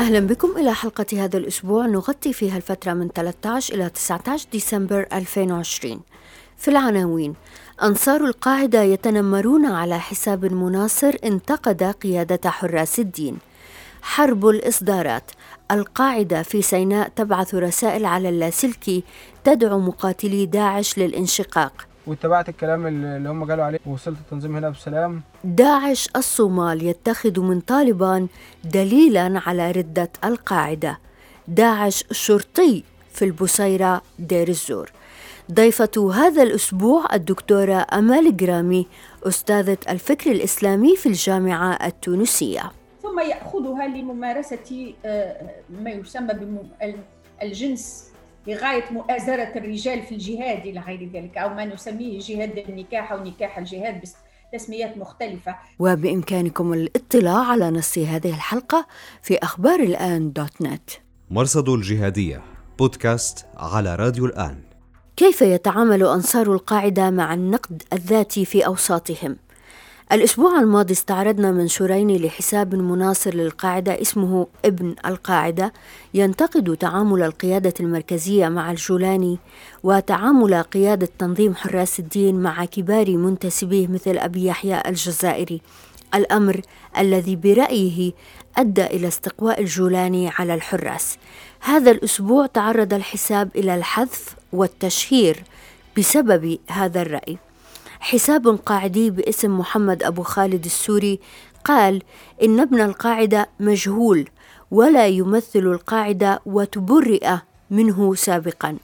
أهلا بكم إلى حلقة هذا الأسبوع. نغطي فيها الفترة من 13 إلى 19 ديسمبر 2020 في العناوين أنصار القاعدة يتنمرون على حساب مناصر انتقد قيادة حراس الدين. حرب الإصدارات. القاعدة في سيناء تبعث رسائل على اللاسلكي تدعو مقاتلي داعش للانشقاق. واتبعت الكلام اللي هم قالوا عليه ووصلت التنظيم هنا بسلام. داعش الصومال يتخذ من طالبان دليلا على ردة القاعدة. داعش شرطي في البصيرة دير الزور. ضيفة هذا الأسبوع الدكتورة أمال جرامي أستاذة الفكر الإسلامي في الجامعة التونسية. ثم يأخذها لممارسة آه، ما يسمى بالجنس لغاية مؤازرة الرجال في الجهاد إلى غير ذلك أو ما نسميه جهاد النكاح أو نكاح الجهاد بتسميات مختلفة. وبإمكانكم الاطلاع على نص هذه الحلقة في أخبار الآن دوت نت. مرصد الجهادية بودكاست على راديو الآن. كيف يتعامل أنصار القاعدة مع النقد الذاتي في أوساطهم؟ الأسبوع الماضي استعرضنا منشورين لحساب مناصر للقاعدة اسمه ابن القاعدة ينتقد تعامل القيادة المركزية مع الجولاني وتعامل قيادة تنظيم حراس الدين مع كبار منتسبيه مثل أبي يحيى الجزائري. الأمر الذي برأيه أدى إلى استقواء الجولاني على الحراس. هذا الأسبوع تعرض الحساب إلى الحذف والتشهير بسبب هذا الرأي. حساب قاعدي باسم محمد أبو خالد السوري قال إن ابن القاعدة مجهول ولا يمثل القاعدة وتبرئ منه سابقا.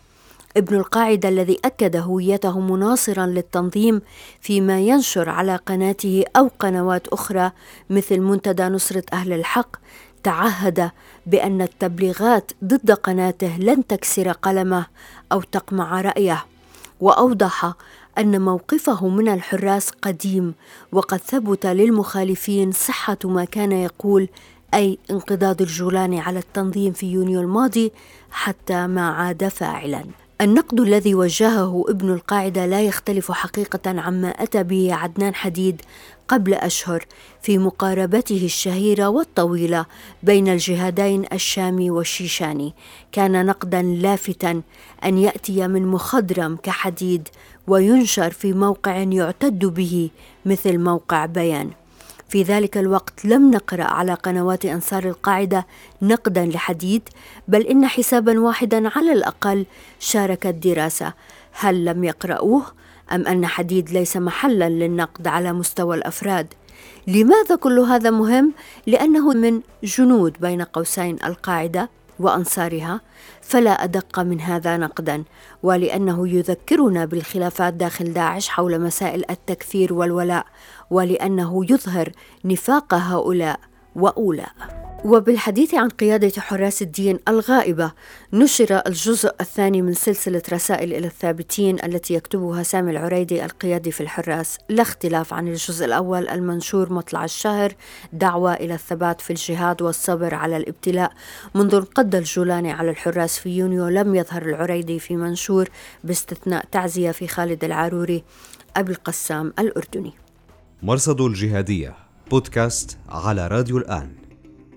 ابن القاعدة الذي أكد هويته مناصرا للتنظيم فيما ينشر على قناته أو قنوات أخرى مثل منتدى نصرة أهل الحق تعهد بأن التبليغات ضد قناته لن تكسر قلمه أو تقمع رأيه وأوضح أن موقفه من الحراس قديم وقد ثبت للمخالفين صحة ما كان يقول أي انقضاض الجولاني على التنظيم في يونيو الماضي حتى ما عاد فاعلا. النقد الذي وجهه ابن القاعدة لا يختلف حقيقة عما أتى به عدنان حديد قبل أشهر في مقاربته الشهيرة والطويلة بين الجهادين الشامي والشيشاني. كان نقدا لافتا أن يأتي من مخضرم كحديد وينشر في موقع يعتد به مثل موقع بيان. في ذلك الوقت لم نقرأ على قنوات أنصار القاعدة نقدا لحديد بل إن حسابا واحدا على الأقل شارك الدراسة. هل لم يقرأوه؟ أم أن حديد ليس محلا للنقد على مستوى الأفراد؟ لماذا كل هذا مهم؟ لأنه من جنود بين قوسين القاعدة. وأنصارها فلا أدق من هذا نقدا ولأنه يذكرنا بالخلافات داخل داعش حول مسائل التكفير والولاء ولأنه يظهر نفاق هؤلاء واولاء وبالحديث عن قيادة حراس الدين الغائبة نشر الجزء الثاني من سلسلة رسائل إلى الثابتين التي يكتبها سامي العريدي القيادي في الحراس لا اختلاف عن الجزء الأول المنشور مطلع الشهر دعوة إلى الثبات في الجهاد والصبر على الابتلاء. منذ انقض الجولاني على الحراس في يونيو لم يظهر العريدي في منشور باستثناء تعزية في خالد العاروري أبي القسام الأردني. مرصد الجهادية. بودكاست على راديو الآن.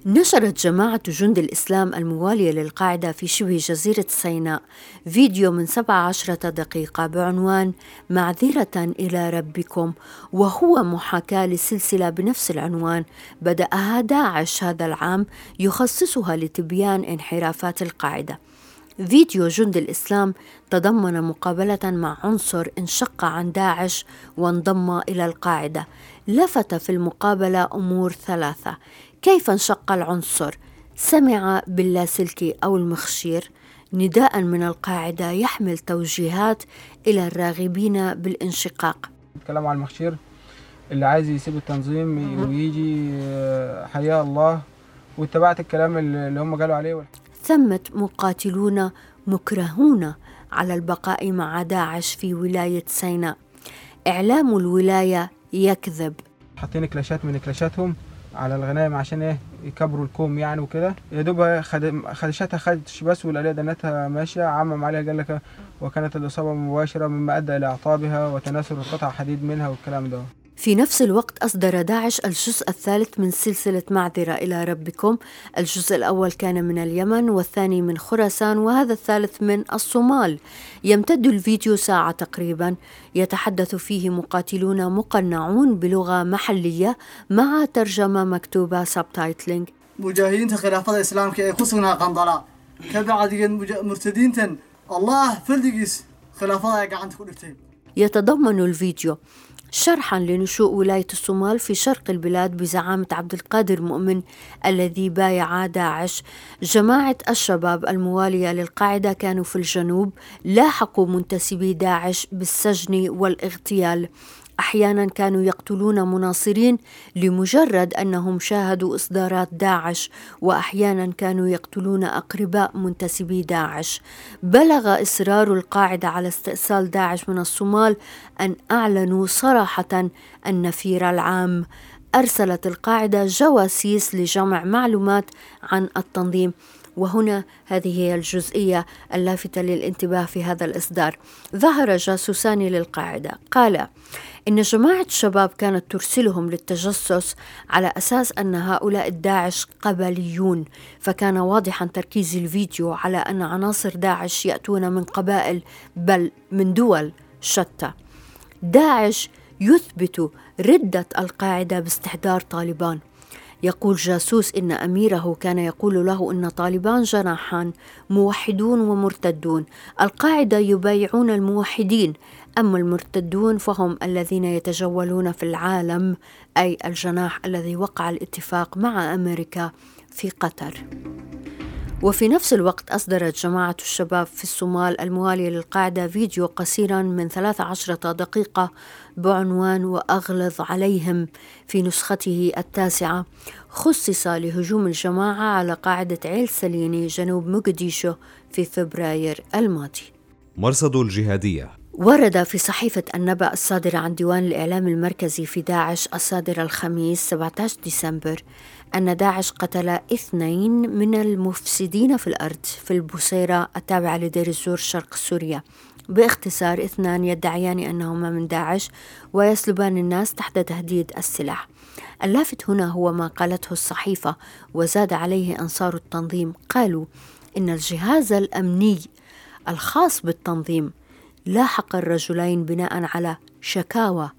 نشرت جماعة جند الإسلام الموالية للقاعدة في شبه جزيرة سيناء فيديو من 17 دقيقة بعنوان معذرة إلى ربكم وهو محاكاة لسلسلة بنفس العنوان بدأها داعش هذا العام يخصصها لتبيان انحرافات القاعدة. فيديو جند الإسلام تضمن مقابلة مع عنصر انشق عن داعش وانضم إلى القاعدة. لفت في المقابلة أمور ثلاثة. كيف انشق العنصر؟ سمع باللاسلكي أو المخشير. نداء من القاعدة يحمل توجيهات إلى الراغبين بالانشقاق. الكلام عن المخشير اللي عايز يسيب التنظيم ويجي آه، حياة الله. واتبعت الكلام اللي هم قالوا عليه. ثمت مقاتلون مكرهون على البقاء مع داعش في ولاية سيناء. إعلام الولاية يكذب. حاطين كلاشات من كلاشاتهم على الغنايم عشان إيه؟ يكبروا الكوم يعني وكده. يا دوب خد... خدشتها خدش بس والآلية دنتها ماشية. عمم عليها قال لك وكانت الإصابة مباشرة مما أدى إلى إعطابها وتناثر قطع حديد منها والكلام ده. في نفس الوقت أصدر داعش الجزء الثالث من سلسلة معذرة إلى ربكم. الجزء الأول كان من اليمن والثاني من خراسان وهذا الثالث من الصومال. يمتد الفيديو ساعة تقريبا. يتحدث فيه مقاتلون مقنعون بلغة محلية مع ترجمة مكتوبة سبتايتلينج مجاهدين خلافة الإسلام كي يقصنا قنطلة كبعد مرتدين الله فلدقيس خلافة قاعد تقول يتضمن الفيديو شرحا لنشوء ولاية الصومال في شرق البلاد بزعامة عبد القادر مؤمن الذي بايع داعش. جماعة الشباب الموالية للقاعدة كانوا في الجنوب لاحقوا منتسبي داعش بالسجن والإغتيال. أحيانا كانوا يقتلون مناصرين لمجرد أنهم شاهدوا إصدارات داعش وأحيانا كانوا يقتلون أقرباء منتسبي داعش. بلغ إصرار القاعدة على استئصال داعش من الصومال أن أعلنوا صراحة النفير العام. أرسلت القاعدة جواسيس لجمع معلومات عن التنظيم. وهنا هذه هي الجزئية اللافتة للانتباه في هذا الإصدار. ظهر جاسوسان للقاعدة. قال إن جماعة الشباب كانت ترسلهم للتجسس على أساس أن هؤلاء الداعش قبليون. فكان واضحا تركيز الفيديو على أن عناصر داعش يأتون من قبائل بل من دول شتى. داعش يثبت ردة القاعدة باستحضار طالبان. يقول جاسوس إن أميره كان يقول له إن طالبان جناحان موحدون ومرتدون. القاعدة يبايعون الموحدين أما المرتدون فهم الذين يتجولون في العالم أي الجناح الذي وقع الاتفاق مع أمريكا في قطر. وفي نفس الوقت أصدرت جماعة الشباب في الصومال الموالية للقاعدة فيديو قصيرا من 13 دقيقة بعنوان وأغلظ عليهم في نسخته التاسعة. خصص لهجوم الجماعة على قاعدة عيل سليني جنوب مقديشو في فبراير الماضي. مرصد الجهادية. ورد في صحيفة النبأ الصادرة عن ديوان الإعلام المركزي في داعش الصادرة الخميس 17 ديسمبر أن داعش قتل اثنين من المفسدين في الأرض في البصيرة التابعة لدير الزور شرق سوريا. باختصار اثنان يدعيان أنهما من داعش ويسلبان الناس تحت تهديد السلاح. اللافت هنا هو ما قالته الصحيفة وزاد عليه أنصار التنظيم. قالوا إن الجهاز الأمني الخاص بالتنظيم لاحق الرجلين بناء على شكاوى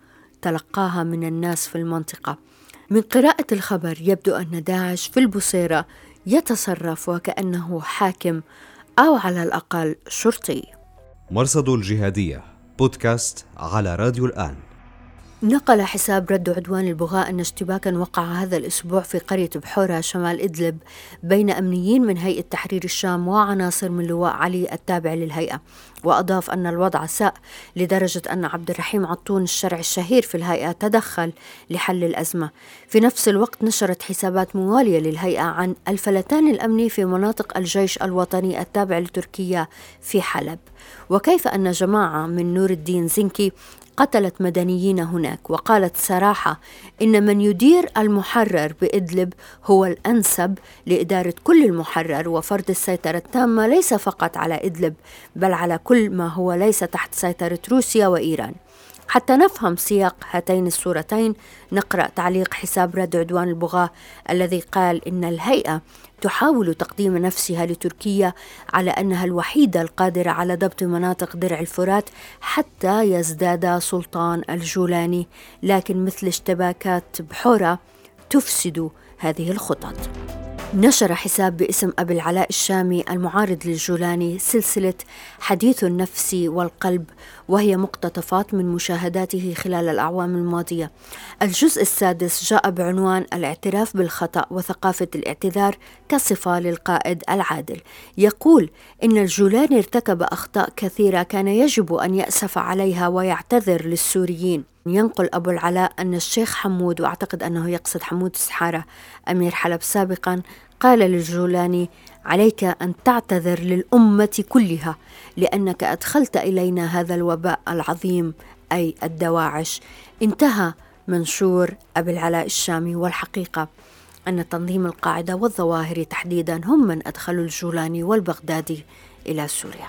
تلقاها من الناس في المنطقة. من قراءة الخبر يبدو أن داعش في البصيرة يتصرف وكأنه حاكم أو على الأقل شرطي. مرصد الجهادية بودكاست على راديو الآن. نقل حساب رد عدوان البغاء أن اشتباكا وقع هذا الأسبوع في قرية بحورة شمال إدلب بين أمنيين من هيئة تحرير الشام وعناصر من لواء علي التابع للهيئة. وأضاف أن الوضع ساء لدرجة أن عبد الرحيم عطون الشرع الشهير في الهيئة تدخل لحل الأزمة. في نفس الوقت نشرت حسابات موالية للهيئة عن الفلتان الأمني في مناطق الجيش الوطني التابع لتركيا في حلب. وكيف أن جماعة من نور الدين زنكي قتلت مدنيين هناك؟ وقالت صراحة إن من يدير المحرر بإدلب هو الأنسب لإدارة كل المحرر وفرض السيطرة التامة ليس فقط على إدلب بل على كل ما هو ليس تحت سيطرة روسيا وإيران. حتى نفهم سياق هاتين الصورتين نقرأ تعليق حساب رد عدوان البغاة الذي قال إن الهيئة تحاول تقديم نفسها لتركيا على أنها الوحيدة القادرة على ضبط مناطق درع الفرات حتى يزداد سلطان الجولاني. لكن مثل اشتباكات بحورة تفسد هذه الخطط. نشر حساب باسم أبي العلاء الشامي المعارض للجولاني سلسلة حديث النفس والقلب وهي مقتطفات من مشاهداته خلال الأعوام الماضية. الجزء السادس جاء بعنوان الاعتراف بالخطأ وثقافة الاعتذار كصفة للقائد العادل. يقول إن الجولاني ارتكب أخطاء كثيرة كان يجب أن يأسف عليها ويعتذر للسوريين. ينقل أبو العلاء أن الشيخ حمود وأعتقد أنه يقصد حمود السحارة أمير حلب سابقا قال للجولاني عليك أن تعتذر للأمة كلها لأنك أدخلت إلينا هذا الوباء العظيم أي الدواعش. انتهى منشور أبي العلاء الشامي والحقيقة. أن تنظيم القاعدة والظواهر تحديدا هم من أدخلوا الجولاني والبغدادي إلى سوريا.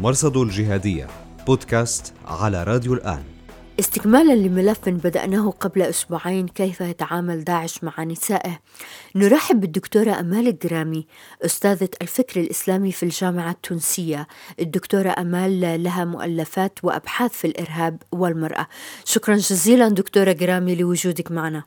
مرصد الجهادية بودكاست على راديو الآن. استكمالا لملف بدأناه قبل أسبوعين كيف يتعامل داعش مع نسائه. نرحب بالدكتورة أمال الجرامي أستاذة الفكر الإسلامي في الجامعة التونسية. الدكتورة أمال لها مؤلفات وأبحاث في الإرهاب والمرأة. شكرا جزيلا دكتورة جرامي لوجودك معنا.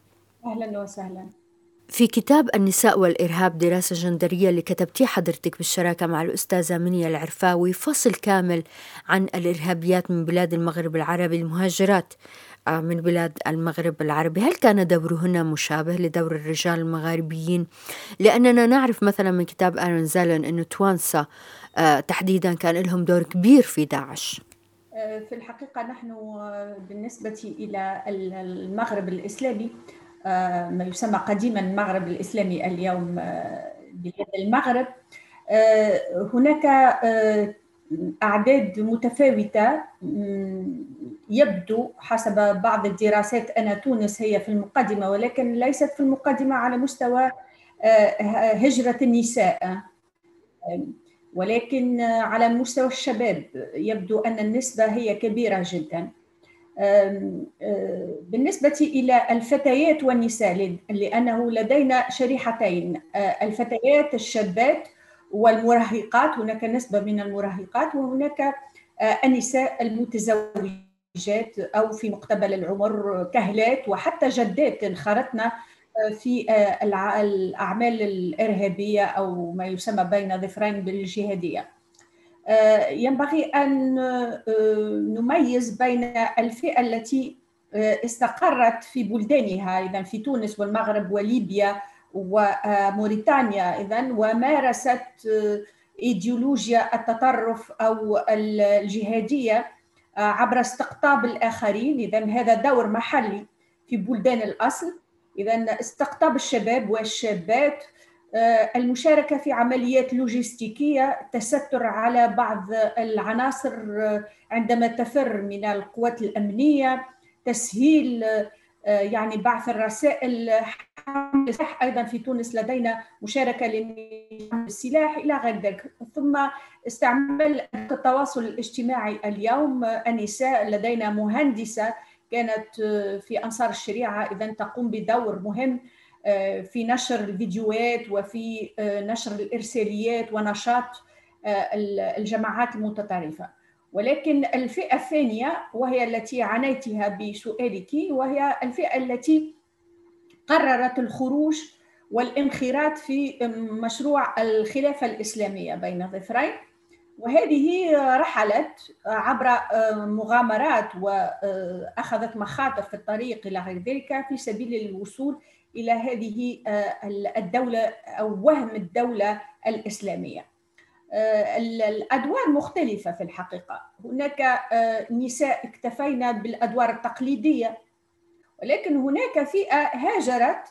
أهلا وسهلا. في كتاب النساء والإرهاب دراسة جندرية اللي كتبتيه حضرتك بالشراكة مع الأستاذة منيا العرفاوي فصل كامل عن الإرهابيات من بلاد المغرب العربي المهاجرات آه، من بلاد المغرب العربي. هل كان دورهن مشابه لدور الرجال المغاربيين؟ لأننا نعرف مثلا من كتاب آرون زالن أنه توانسا آه، تحديدا كان لهم دور كبير في داعش. آه، في الحقيقة نحن بالنسبة إلى المغرب الإسلامي ما يسمى قديما المغرب الإسلامي اليوم آه، بلاد المغرب. آه، هناك أعداد متفاوتة يبدو حسب بعض الدراسات أن تونس هي في المقدمة ولكن ليست في المقدمة على مستوى هجرة النساء. ولكن على مستوى الشباب يبدو أن النسبة هي كبيرة جدا. بالنسبة إلى الفتيات والنساء لأنه لدينا شريحتين الفتيات الشابات والمراهقات هناك نسبة من المراهقات وهناك النساء المتزوجات أو في مقتبل العمر كهلات وحتى جدات انخرطنا في الأعمال الإرهابية أو ما يسمى بين ظفرين بالجهادية. ينبغي أن آه، نميز بين الفئة التي آه، استقرت في بلدانها اذا في تونس والمغرب وليبيا وموريتانيا اذا ومارست إيديولوجيا التطرف أو الجهادية عبر استقطاب الآخرين اذا هذا دور محلي في بلدان الأصل. اذا استقطاب الشباب والشابات آه، المشاركة في عمليات لوجستيكية التستر على بعض العناصر آه، عندما تفر من القوات الأمنية تسهيل آه، يعني بعث الرسائل السلاح. أيضا في تونس لدينا مشاركة للسلاح إلى غير ذلك ثم استعمال التواصل الاجتماعي اليوم. النساء لدينا مهندسة كانت في أنصار الشريعة. إذا تقوم بدور مهم آه، في نشر الفيديوهات وفي آه، نشر الإرساليات ونشاط آه، الجماعات المتطرفة. ولكن الفئة الثانية وهي التي عنيتها بسؤالك وهي الفئة التي قررت الخروج والانخراط في مشروع الخلافة الإسلامية بين ظفرين. وهذه رحلت عبر مغامرات واخذت مخاطر في الطريق إلى غير ذلك في سبيل الوصول إلى هذه آه، الدولة أو وهم الدولة الإسلامية. آه، الأدوار مختلفة في الحقيقة، هناك آه، نساء اكتفينا بالأدوار التقليدية ولكن هناك فئة هاجرت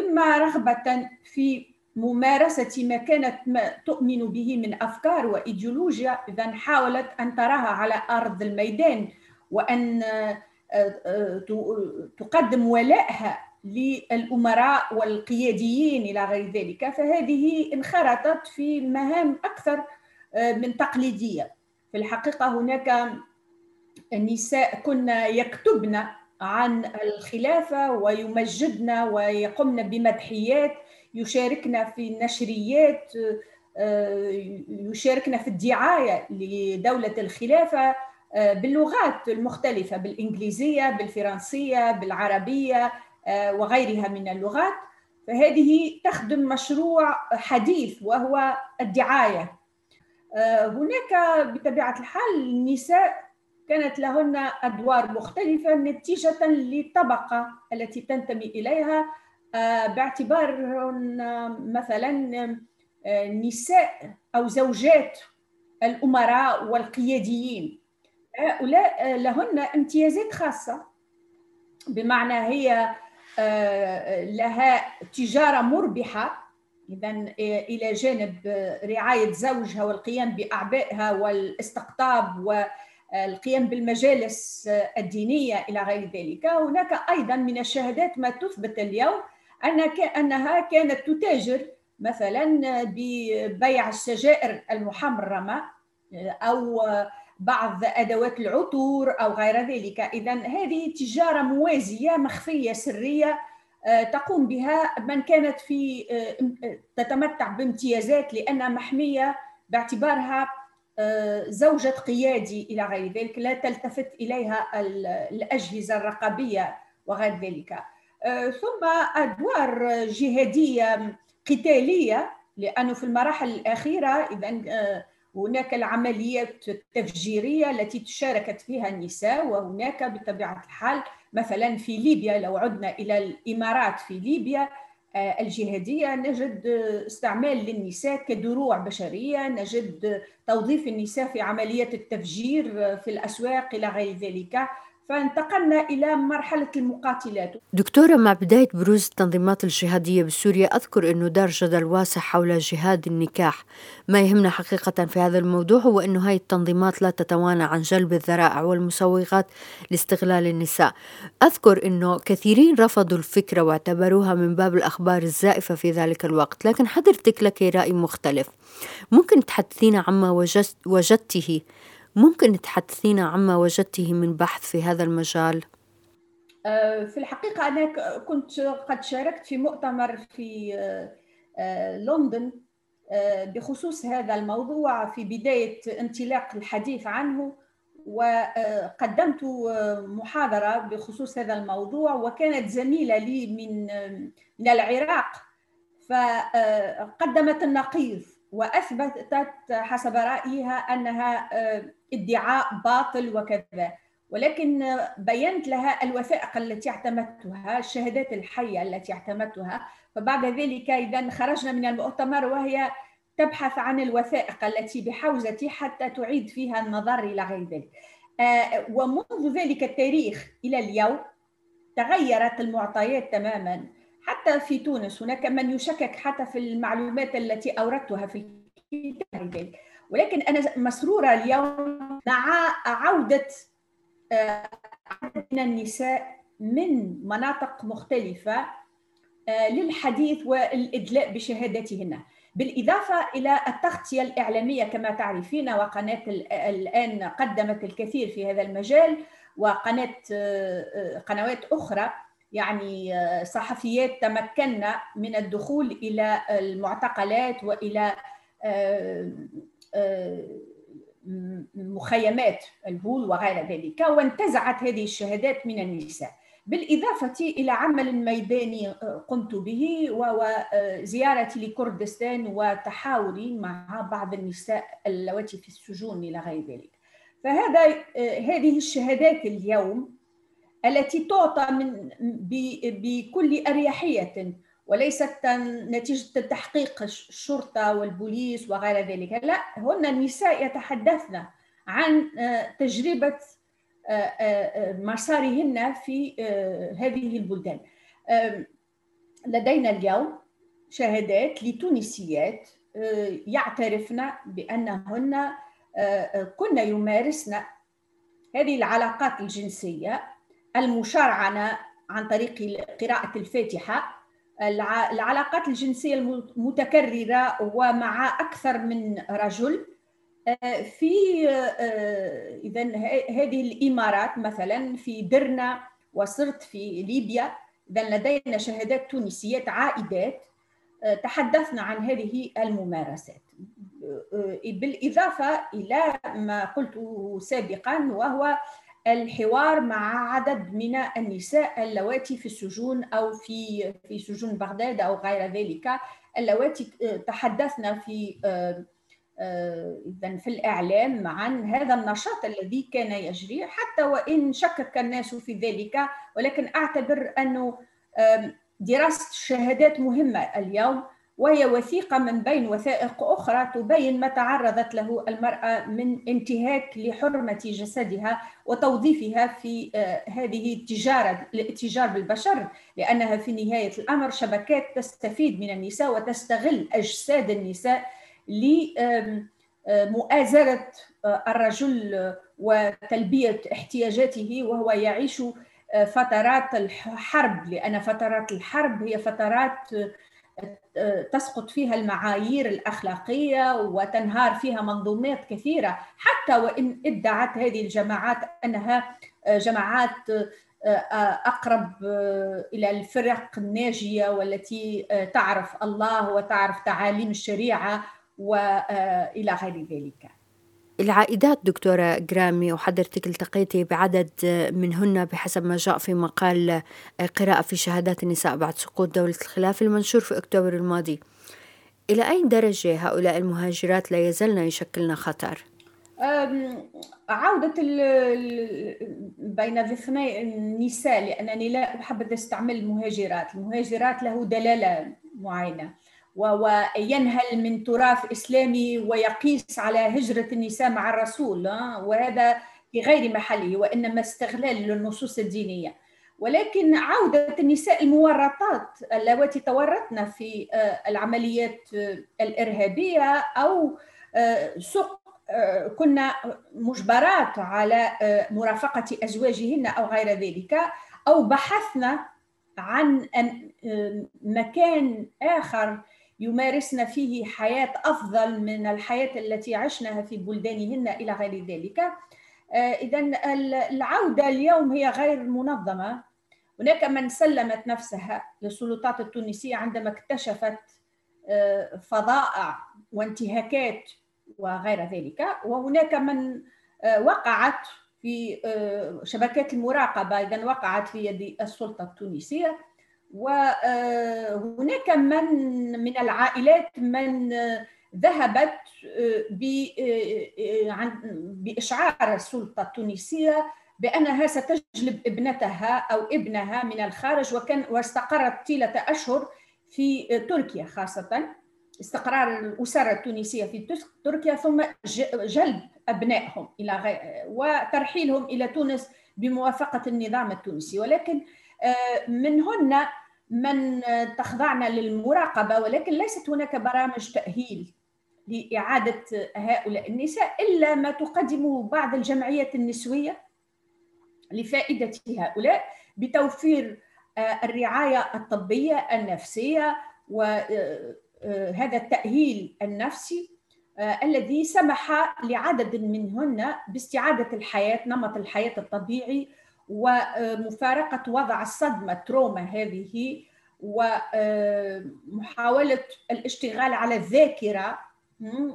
إما رغبة في ممارسة ما كانت ما تؤمن به من أفكار وإيديولوجيا اذا حاولت أن تراها على أرض الميدان وأن تقدم ولائها للأمراء والقياديين إلى غير ذلك فهذه انخرطت في مهام أكثر آه، من تقليدية. في الحقيقة هناك النساء كنا يكتبن عن الخلافة ويمجدن ويقمن بمدحيات يشاركن في النشريات آه، يشاركن في الدعاية لدولة الخلافة آه، باللغات المختلفة بالإنجليزية بالفرنسية بالعربية. وغيرها من اللغات. فهذه تخدم مشروع حديث وهو الدعاية. آه، هناك بطبيعة الحال النساء كانت لهن أدوار مختلفة نتيجة للطبقة التي تنتمي إليها آه، باعتبار مثلا نساء أو زوجات الأمراء والقياديين. هؤلاء لهن امتيازات خاصة بمعنى هي آه، لها تجارة مربحة. إذا إلى جانب رعاية زوجها والقيام بأعبائها والاستقطاب والقيام بالمجالس الدينية إلى غير ذلك. هناك أيضا من الشهادات ما تثبت اليوم أنها كانت تتاجر مثلا ببيع السجائر المحمرمة أو بعض أدوات العطور أو غير ذلك. إذا هذه تجارة موازية مخفية سرية آه، تقوم بها من كانت في آه، تتمتع بامتيازات لأنها محمية باعتبارها آه، زوجة قيادي إلى غير ذلك. لا تلتفت إليها الأجهزة الرقابية وغير ذلك. ثم أدوار جهادية قتالية لأنه في المراحل الأخيرة إذا هناك العمليات التفجيرية التي تشاركت فيها النساء وهناك بطبيعة الحال مثلا في ليبيا لو عدنا إلى الإمارات في ليبيا آه، الجهادية نجد استعمال للنساء كدروع بشرية نجد توظيف النساء في عمليات التفجير في الأسواق إلى غير ذلك. فانتقلنا إلى مرحلة المقاتلات. دكتورة مع بداية بروز التنظيمات الجهادية بسوريا أذكر أنه دار جدل واسع حول جهاد النكاح. ما يهمنا حقيقة في هذا الموضوع هو أنه هاي التنظيمات لا تتوانى عن جلب الذرائع والمسوغات لاستغلال النساء. أذكر أنه كثيرين رفضوا الفكرة واعتبروها من باب الأخبار الزائفة في ذلك الوقت لكن حضرتك لك رأي مختلف. ممكن تحدثينا عما وجدته؟ ممكن تحدثينا عما وجدته من بحث في هذا المجال؟ آه، في الحقيقة أنا كنت قد شاركت في مؤتمر في آه، آه، لندن بخصوص هذا الموضوع في بداية انطلاق الحديث عنه وقدمت محاضرة بخصوص هذا الموضوع وكانت زميلة لي من من العراق فقدمت النقيض وأثبتت حسب رأيها أنها آه، ادعاء باطل وكذا. ولكن بينت لها الوثائق التي اعتمدتها الشهادات الحية التي اعتمدتها. فبعد ذلك إذا خرجنا من المؤتمر وهي تبحث عن الوثائق التي بحوزتي حتى تعيد فيها النظر إلى غير ذلك. آه، ومنذ ذلك التاريخ إلى اليوم تغيرت المعطيات تماما. حتى في تونس هناك من يشكك حتى في المعلومات التي أوردتها في الكتاب ولكن أنا مسرورة اليوم مع عودة آه، عدد من النساء من مناطق مختلفة آه، للحديث والإدلاء بشهادتهن. بالإضافة إلى التغطية الإعلامية كما تعرفين وقناة الآن قدمت الكثير في هذا المجال وقناة آه، قنوات أخرى. يعني آه، صحفيات تمكنا من الدخول إلى المعتقلات وإلى آه، آه، مخيمات الهول وغير ذلك وانتزعت هذه الشهادات من النساء. بالإضافة إلى عمل ميداني قمت به وزيارتي لكردستان وتحاوري مع بعض النساء اللواتي في السجون إلى غير ذلك. فهذا هذه الشهادات اليوم التي تعطى من بكل أريحية وليست نتيجة تحقيق الشرطة والبوليس وغير ذلك. لا هن النساء يتحدثن عن آه، تجربة آه، آه، مسارهن في هذه البلدان. لدينا اليوم شهادات لتونسيات يعترفن بأنهن كن يمارسن هذه العلاقات الجنسية المشرعنة عن طريق قراءة الفاتحة. العلاقات الجنسية المتكررة ومع أكثر من رجل. آه، في آه، إذا هذه الإمارات مثلا في درنا وصرت في ليبيا. إذا لدينا شهادات تونسيات عائدات. آه، تحدثنا عن هذه الممارسات. بالإضافة إلى ما قلته سابقا وهو الحوار مع عدد من النساء اللواتي في السجون أو في في سجون بغداد أو غير ذلك اللواتي تحدثنا في آه، آه، اذا في الإعلام عن هذا النشاط الذي كان يجري حتى وإن شكك الناس في ذلك ولكن أعتبر أنه دراسة الشهادات مهمة اليوم. وهي وثيقة من بين وثائق أخرى تبين ما تعرضت له المرأة من انتهاك لحرمة جسدها وتوظيفها في آه، هذه التجارة الاتجار بالبشر لأنها في نهاية الأمر شبكات تستفيد من النساء وتستغل أجساد النساء لمؤازرة آه، الرجل وتلبية احتياجاته وهو يعيش آه، فترات الحرب لأن فترات الحرب هي فترات تسقط فيها المعايير الأخلاقية وتنهار فيها منظومات كثيرة حتى وإن ادعت هذه الجماعات أنها جماعات أقرب إلى الفرق الناجية والتي تعرف الله وتعرف تعاليم الشريعة والى غير ذلك. العائدات دكتورة جرامي وحضرتك التقيتي بعدد منهن بحسب ما جاء في مقال قراءة في شهادات النساء بعد سقوط دولة الخلافة المنشور في أكتوبر الماضي. إلى أي درجة هؤلاء المهاجرات لا يزلن يشكلن خطر؟ عودة بين ذفني النساء لأنني لا أحب أستعمل المهاجرات. المهاجرات له دلالة معينة. وينهل من تراث إسلامي ويقيس على هجرة النساء مع الرسول وهذا في غير محله وإنما استغلال للنصوص الدينية. ولكن عودة النساء المورطات اللواتي تورطن في آه، العمليات آه، الإرهابية أو آه، سوق كنا مجبرات على مرافقة أزواجهن أو غير ذلك أو بحثنا عن مكان آخر يمارسن فيه حياة أفضل من الحياة التي عشناها في بلدانهن إلى غير ذلك. آه، إذا العودة اليوم هي غير منظمة. هناك من سلمت نفسها للسلطات التونسية عندما اكتشفت آه، فظائع وانتهاكات وغير ذلك. وهناك من آه، وقعت في شبكات المراقبة. إذا وقعت في يد السلطة التونسية. وهناك من من العائلات من ذهبت بإشعار السلطة التونسية بأنها ستجلب ابنتها أو ابنها من الخارج وكان واستقرت طيلة أشهر في تركيا خاصة. استقرار الأسرة التونسية في تركيا ثم جلب أبنائهم إلى غير وترحيلهم إلى تونس بموافقة النظام التونسي. ولكن منهن من تخضعن للمراقبة ولكن ليست هناك برامج تأهيل لإعادة هؤلاء النساء إلا ما تقدمه بعض الجمعيات النسوية لفائدة هؤلاء بتوفير آه، الرعاية الطبية النفسية وهذا آه، التأهيل النفسي آه، الذي سمح لعدد منهن باستعادة الحياة نمط الحياة الطبيعي ومفارقة وضع الصدمة تروما هذه ومحاولة الاشتغال على الذاكرة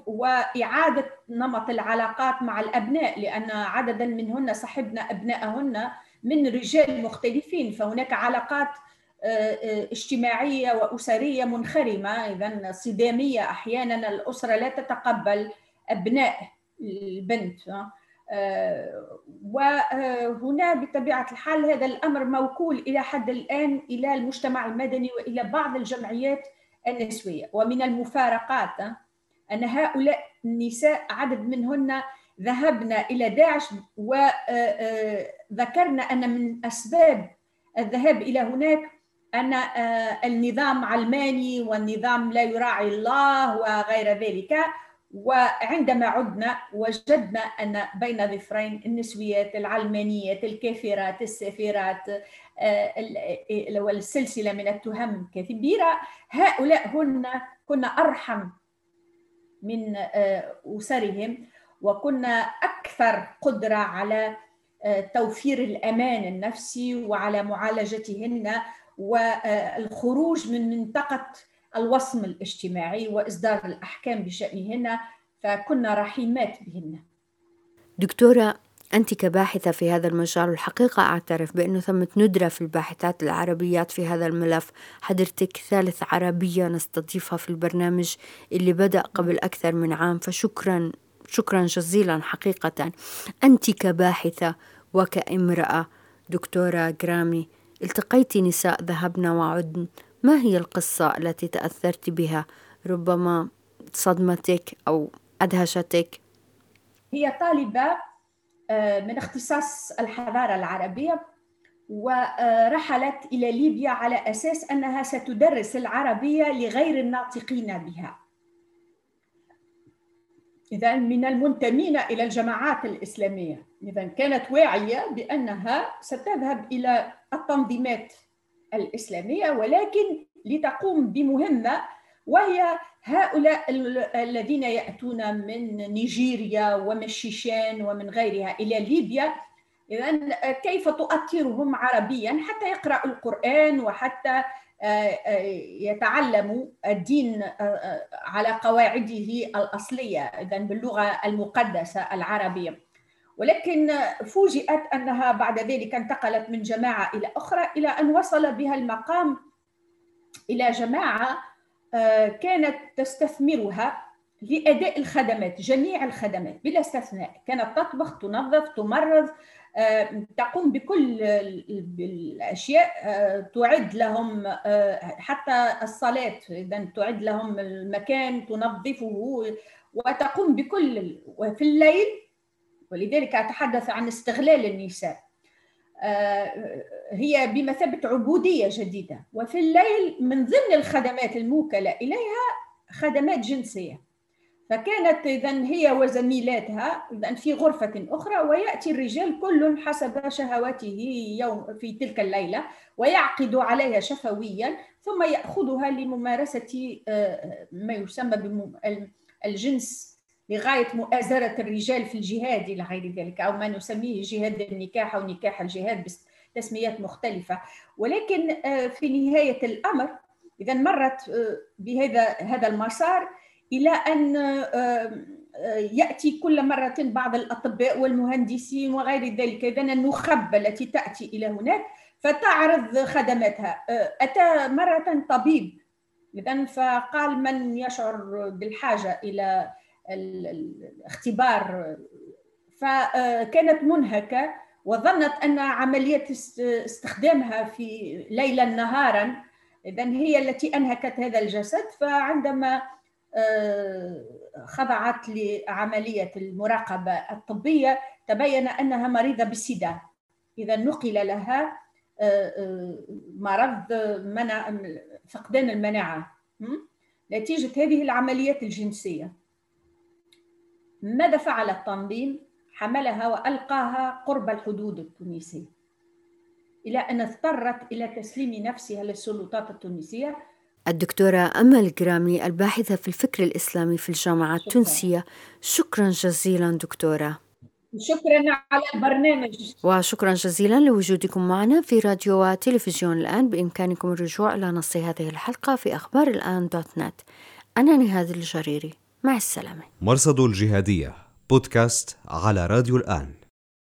وإعادة نمط العلاقات مع الأبناء لأن عددا منهن صحبنا أبنائهن من رجال مختلفين. فهناك علاقات اجتماعية وأسرية منخرمة إذا صدامية أحيانا الأسرة لا تتقبل أبناء البنت. وهنا بطبيعة الحال هذا الأمر موكول إلى حد الآن إلى المجتمع المدني وإلى بعض الجمعيات النسوية. ومن المفارقات أن هؤلاء النساء عدد منهن ذهبن إلى داعش وذكرنا أن من أسباب الذهاب إلى هناك أن النظام علماني والنظام لا يراعي الله وغير ذلك. وعندما عدنا وجدنا أن بين ظفرين النسويات العلمانيات الكافرات السافرات آه، والسلسلة من التهم كبيرة هؤلاء هن كنا أرحم من آه، أسرهم وكنا أكثر قدرة على آه، توفير الأمان النفسي وعلى معالجتهن والخروج من منطقة الوصم الاجتماعي وإصدار الأحكام بشأنهن فكنا رحيمات بهن. دكتورة أنت كباحثة في هذا المجال والحقيقة أعترف بأنه ثمة ندرة في الباحثات العربيات في هذا الملف. حضرتك ثالث عربية نستضيفها في البرنامج اللي بدأ قبل أكثر من عام فشكرا شكرا جزيلا حقيقة. أنت كباحثة وكامرأة دكتورة جرامي التقيت نساء ذهبن وعدن. ما هي القصة التي تأثرت بها؟ ربما صدمتك أو أدهشتك؟ هي طالبة آه، من اختصاص الحضارة العربية ورحلت إلى ليبيا على أساس أنها ستدرس العربية لغير الناطقين بها. إذا من المنتمين إلى الجماعات الإسلامية. إذا كانت واعية بأنها ستذهب إلى التنظيمات الإسلامية ولكن لتقوم بمهمة وهي هؤلاء الذين يأتون من نيجيريا ومن الشيشان ومن غيرها إلى ليبيا. إذا كيف تؤثرهم عربيا؟ حتى يقرأوا القرآن وحتى آه، آه، يتعلموا الدين آه، على قواعده الأصلية إذا باللغة المقدسة العربية. ولكن فوجئت أنها بعد ذلك انتقلت من جماعة إلى أخرى إلى أن وصل بها المقام إلى جماعة كانت تستثمرها لأداء الخدمات جميع الخدمات بلا استثناء. كانت تطبخ تنظف تمرض آه، تقوم بكل الاشياء آه، تعد لهم آه، حتى الصلاه اذا تعد لهم المكان تنظفه وتقوم بكل وفي الليل ولذلك أتحدث عن استغلال النساء. هي بمثابة عبودية جديدة وفي الليل من ضمن الخدمات الموكلة إليها خدمات جنسية. فكانت إذا هي وزميلاتها إذا في غرفة أخرى ويأتي الرجال كل حسب شهواته يوم في تلك الليلة ويعقد عليها شفويا ثم يأخذها لممارسة آه، ما يسمى بالجنس لغاية مؤازرة الرجال في الجهاد إلى غير ذلك أو ما نسميه جهاد النكاح أو نكاح الجهاد بتسميات مختلفة. ولكن آه، في نهاية الأمر إذا مرت آه، بهذا هذا المسار إلى أن آه، يأتي كل مرة بعض الأطباء والمهندسين وغير ذلك. إذا النخب التي تأتي إلى هناك فتعرض خدماتها. أتى مرة طبيب إذا فقال من يشعر بالحاجة إلى الاختبار. فكانت منهكة وظنت أن عملية استخدامها في ليلا نهارا اذا هي التي أنهكت هذا الجسد. فعندما آه، خضعت لعملية المراقبة الطبية تبين أنها مريضة بالسيدا إذا نقل لها آه، آه، مرض منع فقدان المناعة. نتيجة هذه العمليات الجنسية. ماذا فعل التنظيم؟ حملها وألقاها قرب الحدود التونسية. إلى أن اضطرت إلى تسليم نفسها للسلطات التونسية. الدكتورة أمل جرامي الباحثة في الفكر الإسلامي في الجامعة التونسية. شكرا جزيلا دكتورة. شكرا على البرنامج. وشكرا جزيلا لوجودكم معنا في راديو وتلفزيون الآن. بإمكانكم الرجوع إلى نص هذه الحلقة في أخبار الآن دوت نت. أنا نهاد الجريري. مع السلامة. مرصد الجهادية بودكاست على راديو الآن.